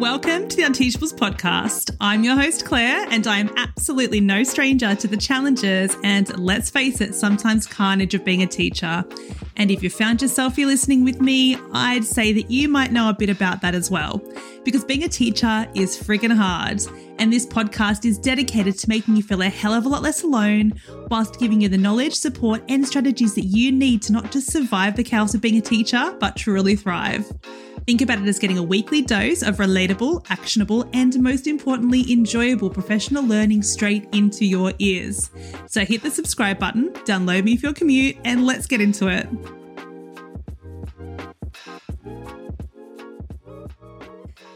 Welcome to the Unteachables podcast. I'm your host, Claire, and I am absolutely no stranger to the challenges and, let's face it, sometimes carnage of being a teacher. And if you found yourself here listening with me, I'd say that you might know a bit about that as well. Because being a teacher is friggin' hard. And this podcast is dedicated to making you feel a hell of a lot less alone, whilst giving you the knowledge, support, and strategies that you need to not just survive the chaos of being a teacher, but truly thrive. Think about it as getting a weekly dose of relatable, actionable, and most importantly, enjoyable professional learning straight into your ears. So hit the subscribe button, download me for your commute, and let's get into it.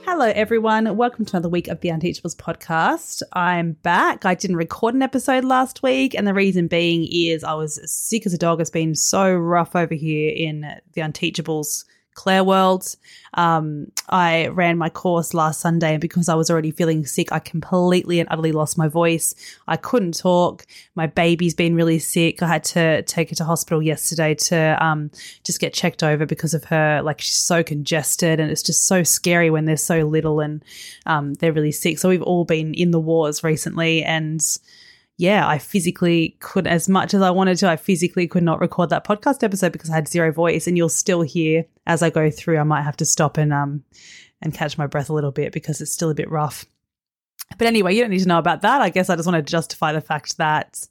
Hello, everyone. Welcome to another week of the Unteachables podcast. I'm back. I didn't record an episode last week, and the reason being is I was sick as a dog. It's been so rough over here in the Unteachables Claire World. Um, I ran my course last Sunday, and because I was already feeling sick, I completely and utterly lost my voice. I couldn't talk. My baby's been really sick. I had to take her to hospital yesterday to um, just get checked over because of her. Like she's so congested, and it's just so scary when they're so little and um, they're really sick. So we've all been in the wars recently, and yeah, I physically could, as much as I wanted to, I physically could not record that podcast episode because I had zero voice. And you'll still hear as I go through. I might have to stop and um and catch my breath a little bit because it's still a bit rough. But anyway, you don't need to know about that. I guess I just want to justify the fact that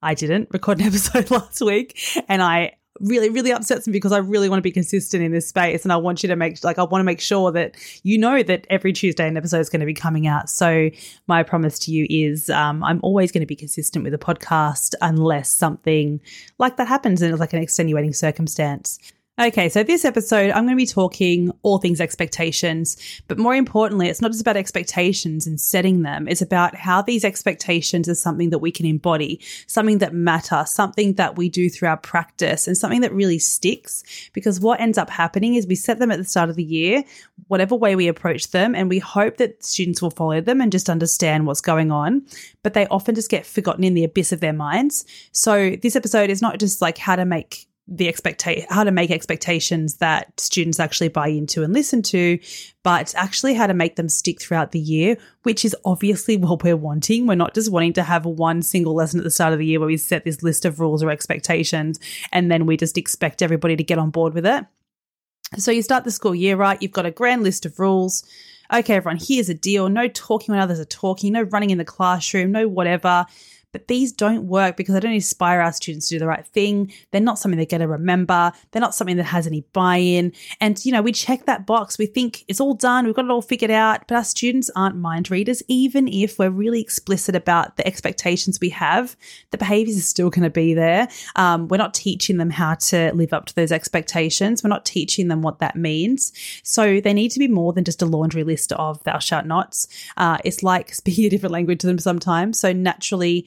I didn't record an episode last week, and I really really upsets me because I really want to be consistent in this space and I want you to make like I want to make sure that you know that every Tuesday an episode is going to be coming out. So my promise to you is um, I'm always going to be consistent with the podcast unless something like that happens and it's like an extenuating circumstance. Okay, so this episode, I'm going to be talking all things expectations, but more importantly, it's not just about expectations and setting them. It's about how these expectations are something that we can embody, something that matter, something that we do through our practice, and something that really sticks. Because what ends up happening is we set them at the start of the year, whatever way we approach them, and we hope that students will follow them and just understand what's going on. But they often just get forgotten in the abyss of their minds. So this episode is not just like how to make the expectation how to make expectations that students actually buy into and listen to but actually how to make them stick throughout the year which is obviously what we're wanting. We're not just wanting to have one single lesson at the start of the year where we set this list of rules or expectations and then we just expect everybody to get on board with it. So you start the school year right? You've got a grand list of rules. Okay everyone here's a deal. No talking when others are talking. No running in the classroom. No whatever but these don't work because they don't inspire our students to do the right thing. They're not something they're going to remember. They're not something that has any buy in. And, you know, we check that box. We think it's all done. We've got it all figured out. But our students aren't mind readers. Even if we're really explicit about the expectations we have, the behaviors are still going to be there. Um, we're not teaching them how to live up to those expectations. We're not teaching them what that means. So they need to be more than just a laundry list of thou shalt nots. Uh, it's like speaking a different language to them sometimes. So naturally,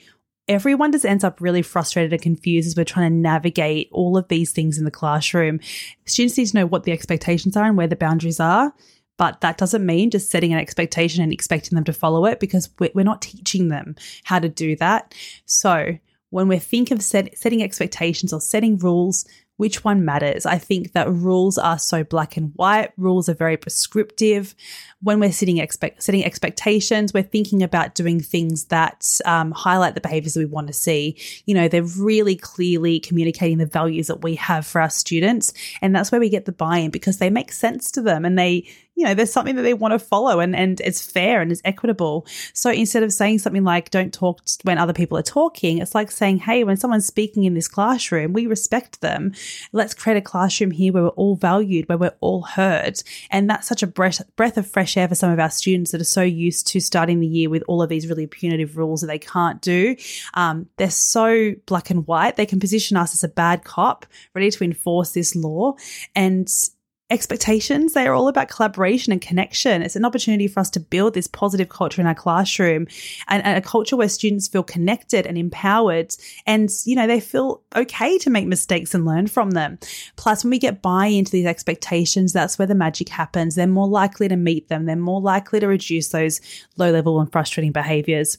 everyone just ends up really frustrated and confused as we're trying to navigate all of these things in the classroom. Students need to know what the expectations are and where the boundaries are. But that doesn't mean just setting an expectation and expecting them to follow it because we're not teaching them how to do that. So when we think of set, setting expectations or setting rules, which one matters. I think that rules are so black and white. Rules are very prescriptive. When we're setting, expect, setting expectations, we're thinking about doing things that um, highlight the behaviors that we want to see. You know, they're really clearly communicating the values that we have for our students. And that's where we get the buy in because they make sense to them and they, you know, there's something that they want to follow and, and it's fair and it's equitable. So instead of saying something like, don't talk when other people are talking, it's like saying, hey, when someone's speaking in this classroom, we respect them. Let's create a classroom here where we're all valued, where we're all heard. And that's such a breath, breath of fresh air for some of our students that are so used to starting the year with all of these really punitive rules that they can't do. Um, they're so black and white. They can position us as a bad cop, ready to enforce this law. And expectations. They are all about collaboration and connection. It's an opportunity for us to build this positive culture in our classroom and, and, a culture where students feel connected and empowered and, you know, they feel okay to make mistakes and learn from them. Plus, when we get buy into these expectations, that's where the magic happens. They're more likely to meet them. They're more likely to reduce those low level and frustrating behaviors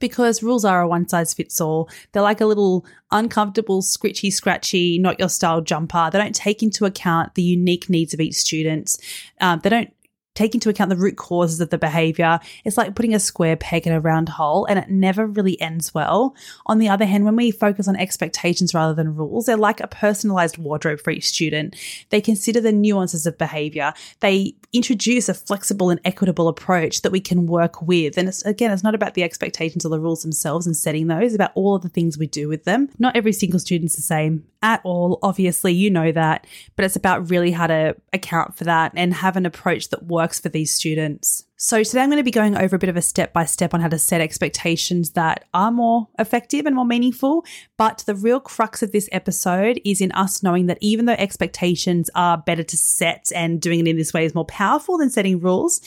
because rules are a one size fits all. They're like a little uncomfortable, scritchy, scratchy, not your style jumper. They don't take into account the unique needs of each student. Um, they don't take into account the root causes of the behavior. It's like putting a square peg in a round hole and it never really ends well. On the other hand, when we focus on expectations rather than rules, they're like a personalized wardrobe for each student. They consider the nuances of behavior. They introduce a flexible and equitable approach that we can work with. And it's, again, it's not about the expectations or the rules themselves and setting those, about all of the things we do with them. Not every single student's the same at all. Obviously, you know that, but it's about really how to account for that and have an approach that works for these students. So, today I'm going to be going over a bit of a step by step on how to set expectations that are more effective and more meaningful. But the real crux of this episode is in us knowing that even though expectations are better to set and doing it in this way is more powerful than setting rules,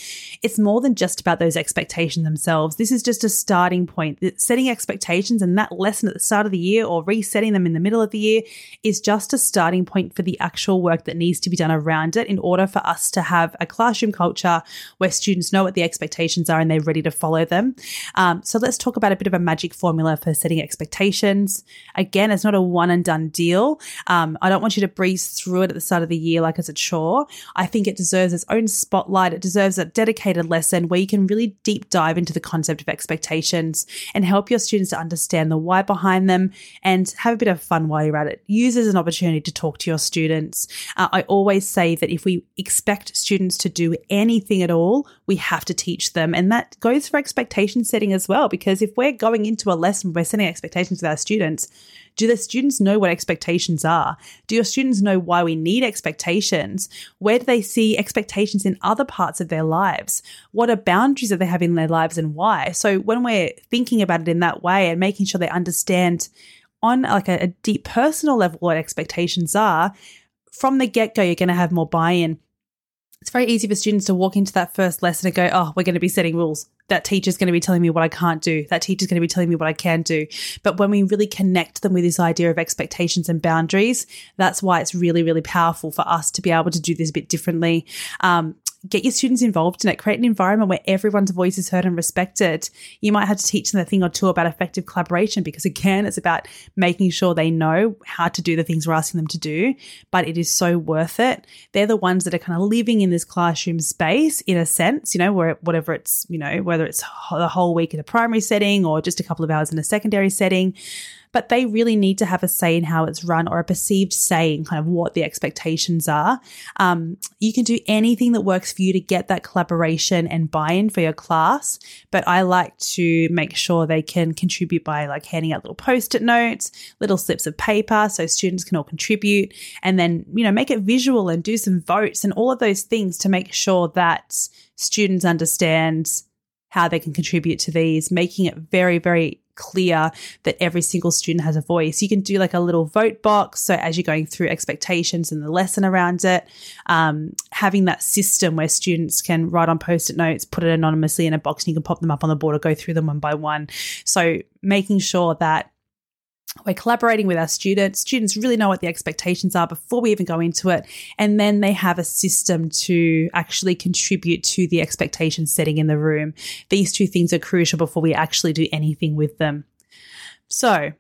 it's more than just about those expectations themselves. This is just a starting point. Setting expectations and that lesson at the start of the year or resetting them in the middle of the year is just a starting point for the actual work that needs to be done around it in order for us to have a classroom culture where students know know what the expectations are and they're ready to follow them. Um, so let's talk about a bit of a magic formula for setting expectations. Again, it's not a one and done deal. Um, I don't want you to breeze through it at the start of the year like it's a chore. I think it deserves its own spotlight. It deserves a dedicated lesson where you can really deep dive into the concept of expectations and help your students to understand the why behind them and have a bit of fun while you're at it. Use as an opportunity to talk to your students. Uh, I always say that if we expect students to do anything at all, we have to teach them. And that goes for expectation setting as well, because if we're going into a lesson, we're setting expectations with our students. Do the students know what expectations are? Do your students know why we need expectations? Where do they see expectations in other parts of their lives? What are boundaries that they have in their lives and why? So when we're thinking about it in that way and making sure they understand on like a, a deep personal level what expectations are, from the get go, you're going to have more buy in it's very easy for students to walk into that first lesson and go, oh, we're going to be setting rules. That teacher's going to be telling me what I can't do. That teacher's going to be telling me what I can do. But when we really connect them with this idea of expectations and boundaries, that's why it's really, really powerful for us to be able to do this a bit differently. Um, get your students involved in it, create an environment where everyone's voice is heard and respected. You might have to teach them a thing or two about effective collaboration because, again, it's about making sure they know how to do the things we're asking them to do, but it is so worth it. They're the ones that are kind of living in this classroom space in a sense, you know, where whatever it's, you know, whether it's the whole week in a primary setting or just a couple of hours in a secondary setting but they really need to have a say in how it's run or a perceived say in kind of what the expectations are. Um, you can do anything that works for you to get that collaboration and buy in for your class, but I like to make sure they can contribute by like handing out little post it notes, little slips of paper so students can all contribute, and then, you know, make it visual and do some votes and all of those things to make sure that students understand how they can contribute to these, making it very, very clear that every single student has a voice. You can do like a little vote box. So as you're going through expectations and the lesson around it, um, having that system where students can write on post it notes, put it anonymously in a box, and you can pop them up on the board or go through them one by one. So making sure that we're collaborating with our students. Students really know what the expectations are before we even go into it. And then they have a system to actually contribute to the expectation setting in the room. These two things are crucial before we actually do anything with them. So,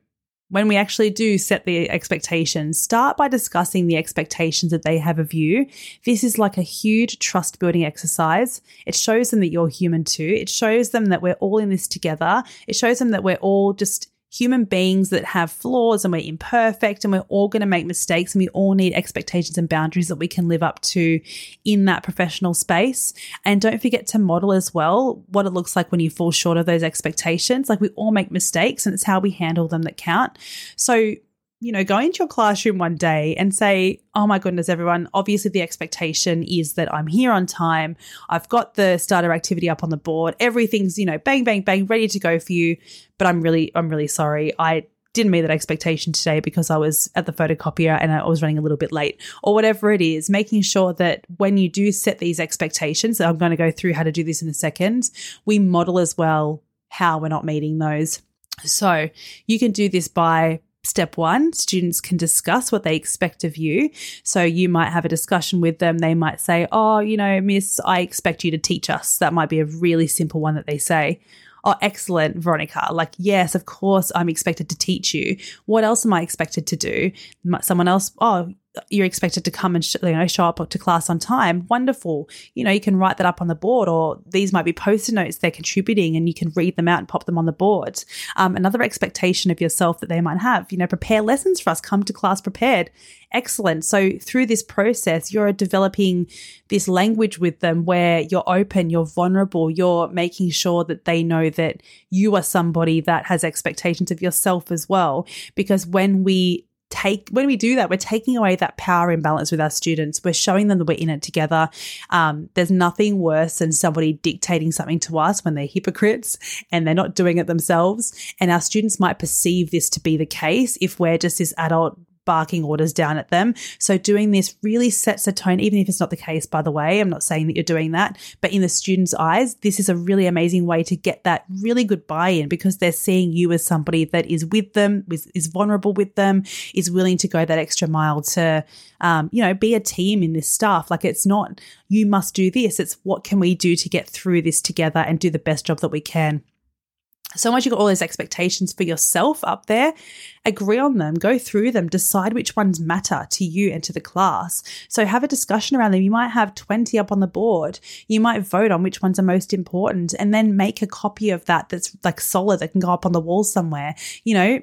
when we actually do set the expectations, start by discussing the expectations that they have of you. This is like a huge trust building exercise. It shows them that you're human too. It shows them that we're all in this together. It shows them that we're all just human beings that have flaws and we're imperfect and we're all going to make mistakes and we all need expectations and boundaries that we can live up to in that professional space. And don't forget to model as well what it looks like when you fall short of those expectations. Like we all make mistakes and it's how we handle them that count. So you know, go into your classroom one day and say, Oh my goodness, everyone, obviously the expectation is that I'm here on time. I've got the starter activity up on the board. Everything's, you know, bang, bang, bang, ready to go for you. But I'm really, I'm really sorry. I didn't meet that expectation today because I was at the photocopier and I was running a little bit late or whatever it is, making sure that when you do set these expectations, I'm going to go through how to do this in a second, we model as well how we're not meeting those. So you can do this by Step one, students can discuss what they expect of you. So you might have a discussion with them. They might say, Oh, you know, Miss, I expect you to teach us. That might be a really simple one that they say. Oh, excellent, Veronica. Like, yes, of course, I'm expected to teach you. What else am I expected to do? Someone else, oh, you're expected to come and sh- you know show up to class on time wonderful. You know you can write that up on the board or these might be post-it notes they're contributing and you can read them out and pop them on the board. Um, another expectation of yourself that they might have you know prepare lessons for us come to class prepared. Excellent. So through this process you're developing this language with them where you're open you're vulnerable you're making sure that they know that you are somebody that has expectations of yourself as well. Because when we take when we do that we're taking away that power imbalance with our students. We're showing them that we're in it together. Um, there's nothing worse than somebody dictating something to us when they're hypocrites and they're not doing it themselves. And our students might perceive this to be the case if we're just this adult barking orders down at them. So doing this really sets a tone, even if it's not the case, by the way. I'm not saying that you're doing that, but in the students' eyes, this is a really amazing way to get that really good buy in because they're seeing you as somebody that is with them, is, is vulnerable with them, is willing to go that extra mile to, um, you know, be a team in this stuff. Like it's not, you must do this. It's what can we do to get through this together and do the best job that we can. So once you've got all those expectations for yourself up there, agree on them, go through them, decide which ones matter to you and to the class. So have a discussion around them. You might have 20 up on the board. You might vote on which ones are most important and then make a copy of that that's like solid that can go up on the wall somewhere. You know,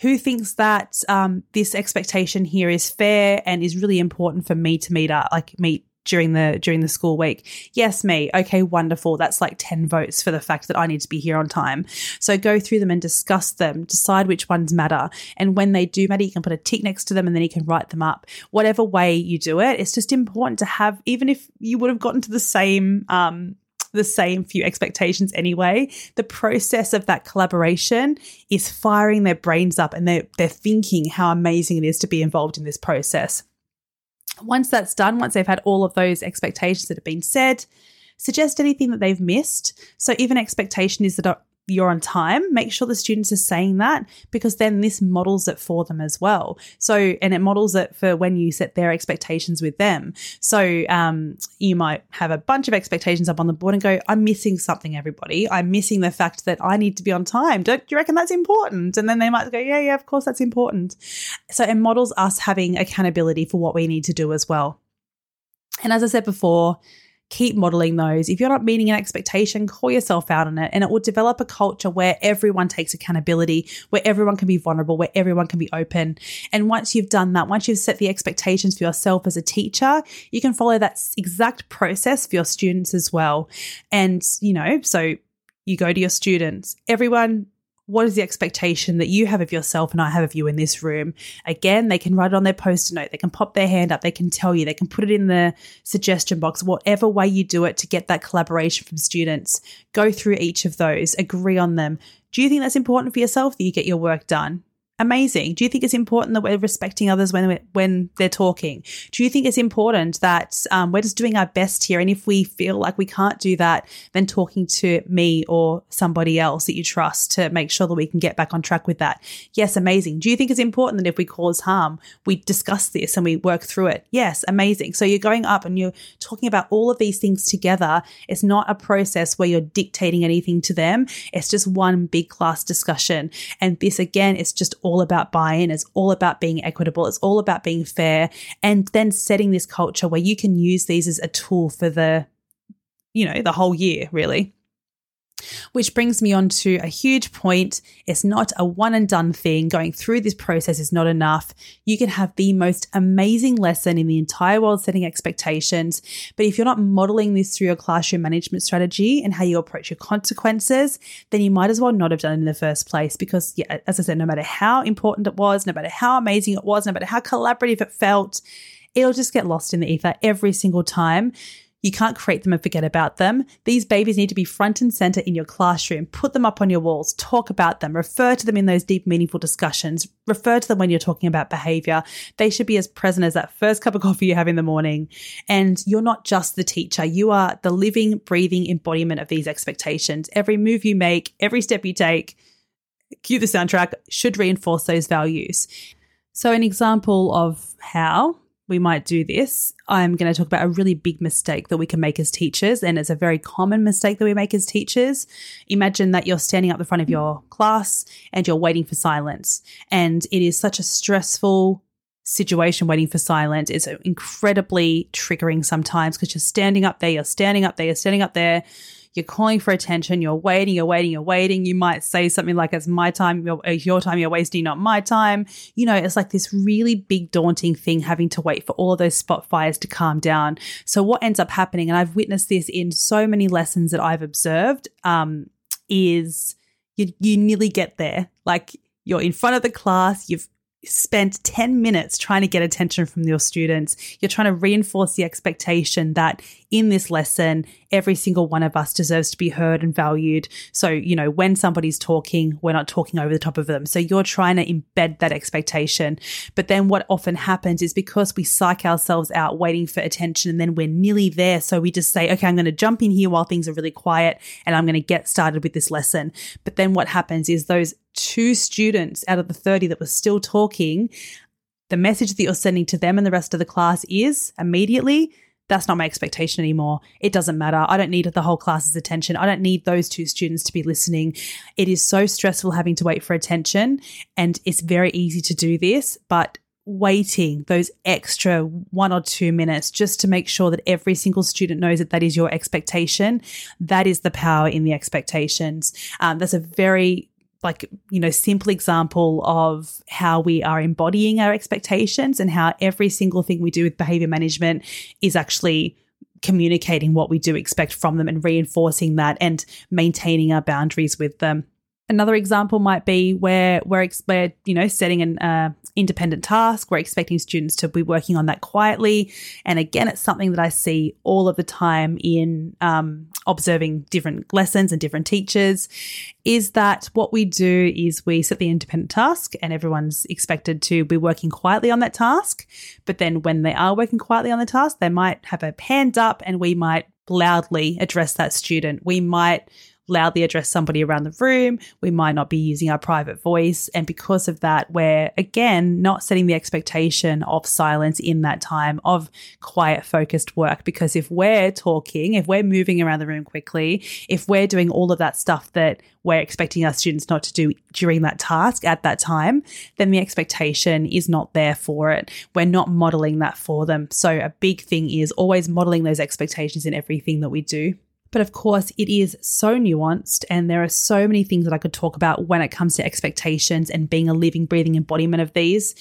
who thinks that um, this expectation here is fair and is really important for me to meet up, like meet during the during the school week. Yes, me. Okay, wonderful. That's like 10 votes for the fact that I need to be here on time. So go through them and discuss them, decide which ones matter. And when they do matter, you can put a tick next to them and then you can write them up. Whatever way you do it, it's just important to have even if you would have gotten to the same um the same few expectations anyway. The process of that collaboration is firing their brains up and they're, they're thinking how amazing it is to be involved in this process. Once that's done, once they've had all of those expectations that have been said, suggest anything that they've missed. So if an expectation is that you're on time, make sure the students are saying that because then this models it for them as well. So, and it models it for when you set their expectations with them. So, um, you might have a bunch of expectations up on the board and go, I'm missing something, everybody. I'm missing the fact that I need to be on time. Don't you reckon that's important? And then they might go, Yeah, yeah, of course that's important. So, it models us having accountability for what we need to do as well. And as I said before, keep modeling those. If you're not meeting an expectation, call yourself out on it and it will develop a culture where everyone takes accountability, where everyone can be vulnerable, where everyone can be open. And once you've done that, once you've set the expectations for yourself as a teacher, you can follow that exact process for your students as well. And, you know, so you go to your students, everyone what is the expectation that you have of yourself and I have of you in this room? Again, they can write it on their post note, they can pop their hand up, they can tell you, they can put it in the suggestion box, whatever way you do it to get that collaboration from students. Go through each of those, agree on them. Do you think that's important for yourself that you get your work done? Amazing. Do you think it's important that we're respecting others when when they're talking? Do you think it's important that um, we're just doing our best here? And if we feel like we can't do that, then talking to me or somebody else that you trust to make sure that we can get back on track with that. Yes, amazing. Do you think it's important that if we cause harm, we discuss this and we work through it? Yes, amazing. So you're going up and you're talking about all of these things together. It's not a process where you're dictating anything to them. It's just one big class discussion. And this again, it's just all all about buy in, it's all about being equitable, it's all about being fair, and then setting this culture where you can use these as a tool for the, you know, the whole year, really. Which brings me on to a huge point. It's not a one and done thing. Going through this process is not enough. You can have the most amazing lesson in the entire world setting expectations. But if you're not modeling this through your classroom management strategy and how you approach your consequences, then you might as well not have done it in the first place. Because, yeah, as I said, no matter how important it was, no matter how amazing it was, no matter how collaborative it felt, it'll just get lost in the ether every single time you can't create them and forget about them. These babies need to be front and center in your classroom. Put them up on your walls, talk about them, refer to them in those deep, meaningful discussions, refer to them when you're talking about behavior. They should be as present as that first cup of coffee you have in the morning. And you're not just the teacher, you are the living, breathing embodiment of these expectations. Every move you make, every step you take, cue the soundtrack, should reinforce those values. So, an example of how we might do this, I'm going to talk about a really big mistake that we can make as teachers. And it's a very common mistake that we make as teachers. Imagine that you're standing up the front of your class and you're waiting for silence. And it is such a stressful, situation waiting for silence is incredibly triggering sometimes because you're standing up there, you're standing up there, you're standing up there, you're calling for attention, you're waiting, you're waiting, you're waiting. You might say something like, it's my time, it's your time, you're wasting, not my time. You know, it's like this really big, daunting thing having to wait for all of those spot fires to calm down. So, what ends up happening, and I've witnessed this in so many lessons that I've observed, um, is you, you nearly get there. Like, you're in front of the class, you've spent 10 minutes trying to get attention from your students. You're trying to reinforce the expectation that in this lesson, every single one of us deserves to be heard and valued. So, you know, when somebody's talking, we're not talking over the top of them. So you're trying to embed that expectation. But then what often happens is because we psych ourselves out waiting for attention and then we're nearly there. So we just say, okay, I'm going to jump in here while things are really quiet and I'm going to get started with this lesson. But then what happens is those two students out of the 30 that were still talking, the message that you're sending to them and the rest of the class is immediately, that's not my expectation anymore. It doesn't matter. I don't need the whole class's attention. I don't need those two students to be listening. It is so stressful having to wait for attention. And it's very easy to do this, but waiting those extra one or two minutes just to make sure that every single student knows that that is your expectation. That is the power in the expectations. Um, that's a very like you know simple example of how we are embodying our expectations and how every single thing we do with behavior management is actually communicating what we do expect from them and reinforcing that and maintaining our boundaries with them Another example might be where we're, we're you know, setting an uh, independent task. We're expecting students to be working on that quietly. And again, it's something that I see all of the time in um, observing different lessons and different teachers is that what we do is we set the independent task and everyone's expected to be working quietly on that task. But then when they are working quietly on the task, they might have a hand up and we might loudly address that student. We might loudly address somebody around the room. We might not be using our private voice. And because of that, we're again not setting the expectation of silence in that time of quiet, focused work. Because if we're talking, if we're moving around the room quickly, if we're doing all of that stuff that we're expecting our students not to do during that task at that time, then the expectation is not there for it. We're not modeling that for them. So, a big thing is always modeling those expectations in everything that we do. But of course, it is so nuanced, and there are so many things that I could talk about when it comes to expectations and being a living, breathing embodiment of these.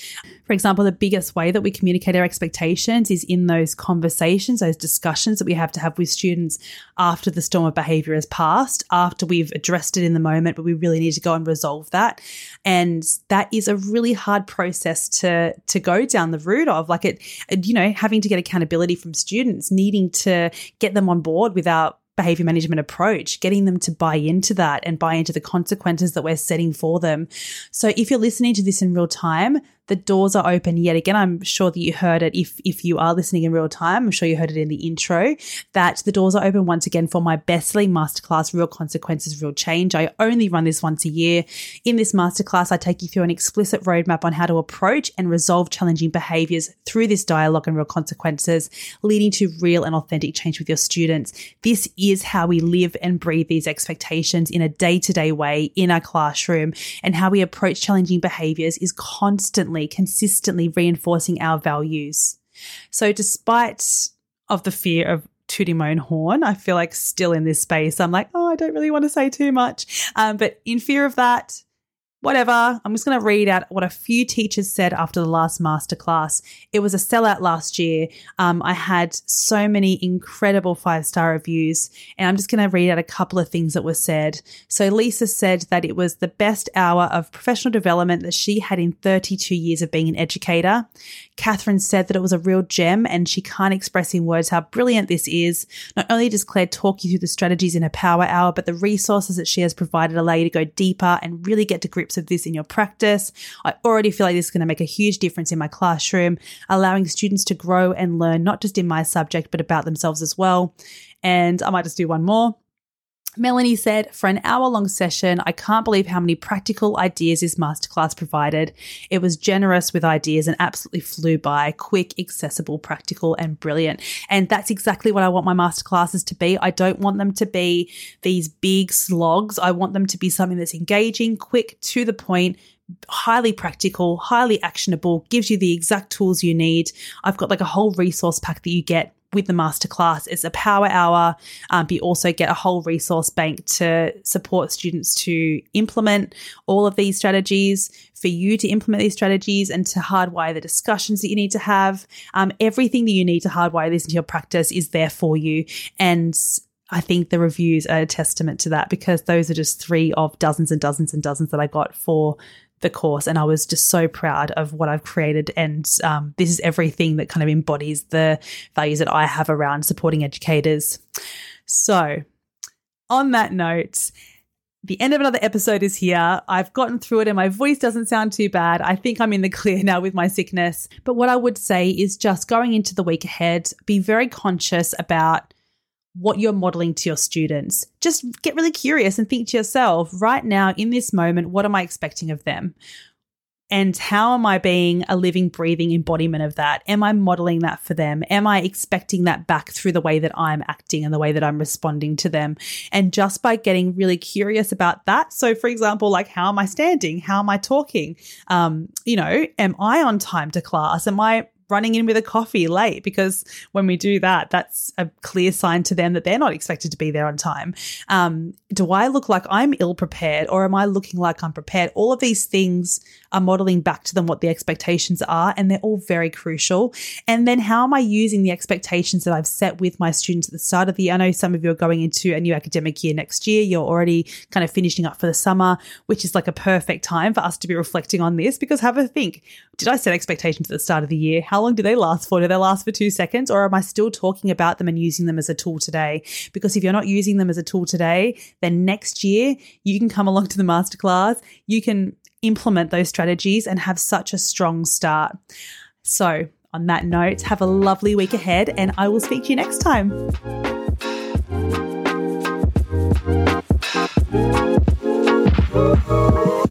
For example, the biggest way that we communicate our expectations is in those conversations, those discussions that we have to have with students after the storm of behavior has passed, after we've addressed it in the moment, but we really need to go and resolve that. And that is a really hard process to, to go down the route of, like it, you know, having to get accountability from students, needing to get them on board without behavior management approach, getting them to buy into that and buy into the consequences that we're setting for them. So if you're listening to this in real time, the doors are open yet again. I'm sure that you heard it if if you are listening in real time. I'm sure you heard it in the intro that the doors are open once again for my best-selling masterclass, Real Consequences, Real Change. I only run this once a year. In this masterclass, I take you through an explicit roadmap on how to approach and resolve challenging behaviors through this dialogue and real consequences, leading to real and authentic change with your students. This is how we live and breathe these expectations in a day-to-day way in our classroom, and how we approach challenging behaviors is constantly consistently reinforcing our values. So despite of the fear of tooting my own horn, I feel like still in this space, I'm like, oh, I don't really want to say too much. Um, but in fear of that, whatever. I'm just going to read out what a few teachers said after the last masterclass. It was a sellout last year. Um, I had so many incredible five star reviews, and I'm just going to read out a couple of things that were said. So, Lisa said that it was the best hour of professional development that she had in 32 years of being an educator. Catherine said that it was a real gem, and she can't express in words how brilliant this is. Not only does Claire talk you through the strategies in her power hour, but the resources that she has provided allow you to go deeper and really get to grips of this in your practice. I already feel like this is going to make a huge difference in my classroom, allowing students to grow and learn not just in my subject, but about themselves as well. And I might just do one more. Melanie said, for an hour long session, I can't believe how many practical ideas this masterclass provided. It was generous with ideas and absolutely flew by, quick, accessible, practical, and brilliant. And that's exactly what I want my masterclasses to be. I don't want them to be these big slogs. I want them to be something that's engaging, quick, to the point, highly practical, highly actionable, gives you the exact tools you need. I've got like a whole resource pack that you get with the masterclass. It's a power hour, um, you also get a whole resource bank to support students to implement all of these strategies, for you to implement these strategies and to hardwire the discussions that you need to have. Um, everything that you need to hardwire this into your practice is there for you. And I think the reviews are a testament to that because those are just three of dozens and dozens and dozens that I got for the course and I was just so proud of what I've created. And um, this is everything that kind of embodies the values that I have around supporting educators. So, on that note, the end of another episode is here. I've gotten through it and my voice doesn't sound too bad. I think I'm in the clear now with my sickness. But what I would say is just going into the week ahead, be very conscious about what you're modeling to your students. Just get really curious and think to yourself, right now, in this moment, what am I expecting of them? And how am I being a living, breathing embodiment of that? Am I modeling that for them? Am I expecting that back through the way that I'm acting and the way that I'm responding to them? And just by getting really curious about that. So, for example, like, how am I standing? How am I talking? Um, you know, am I on time to class? Am I running in with a coffee late because when we do that, that's a clear sign to them that they're not expected to be there on time. Um, do I look like I'm ill prepared or am I looking like I'm prepared? All of these things are modeling back to them what the expectations are, and they're all very crucial. And then how am I using the expectations that I've set with my students at the start of the year? I know some of you are going into a new academic year next year. You're already kind of finishing up for the summer, which is like a perfect time for us to be reflecting on this because have a think. Did I set expectations at the start of the year? How long do they last for? Do they last for two seconds? Or am I still talking about them and using them as a tool today? Because if you're not using them as a tool today, then next year you can come along to the masterclass. You can implement those strategies and have such a strong start. So, on that note, have a lovely week ahead, and I will speak to you next time.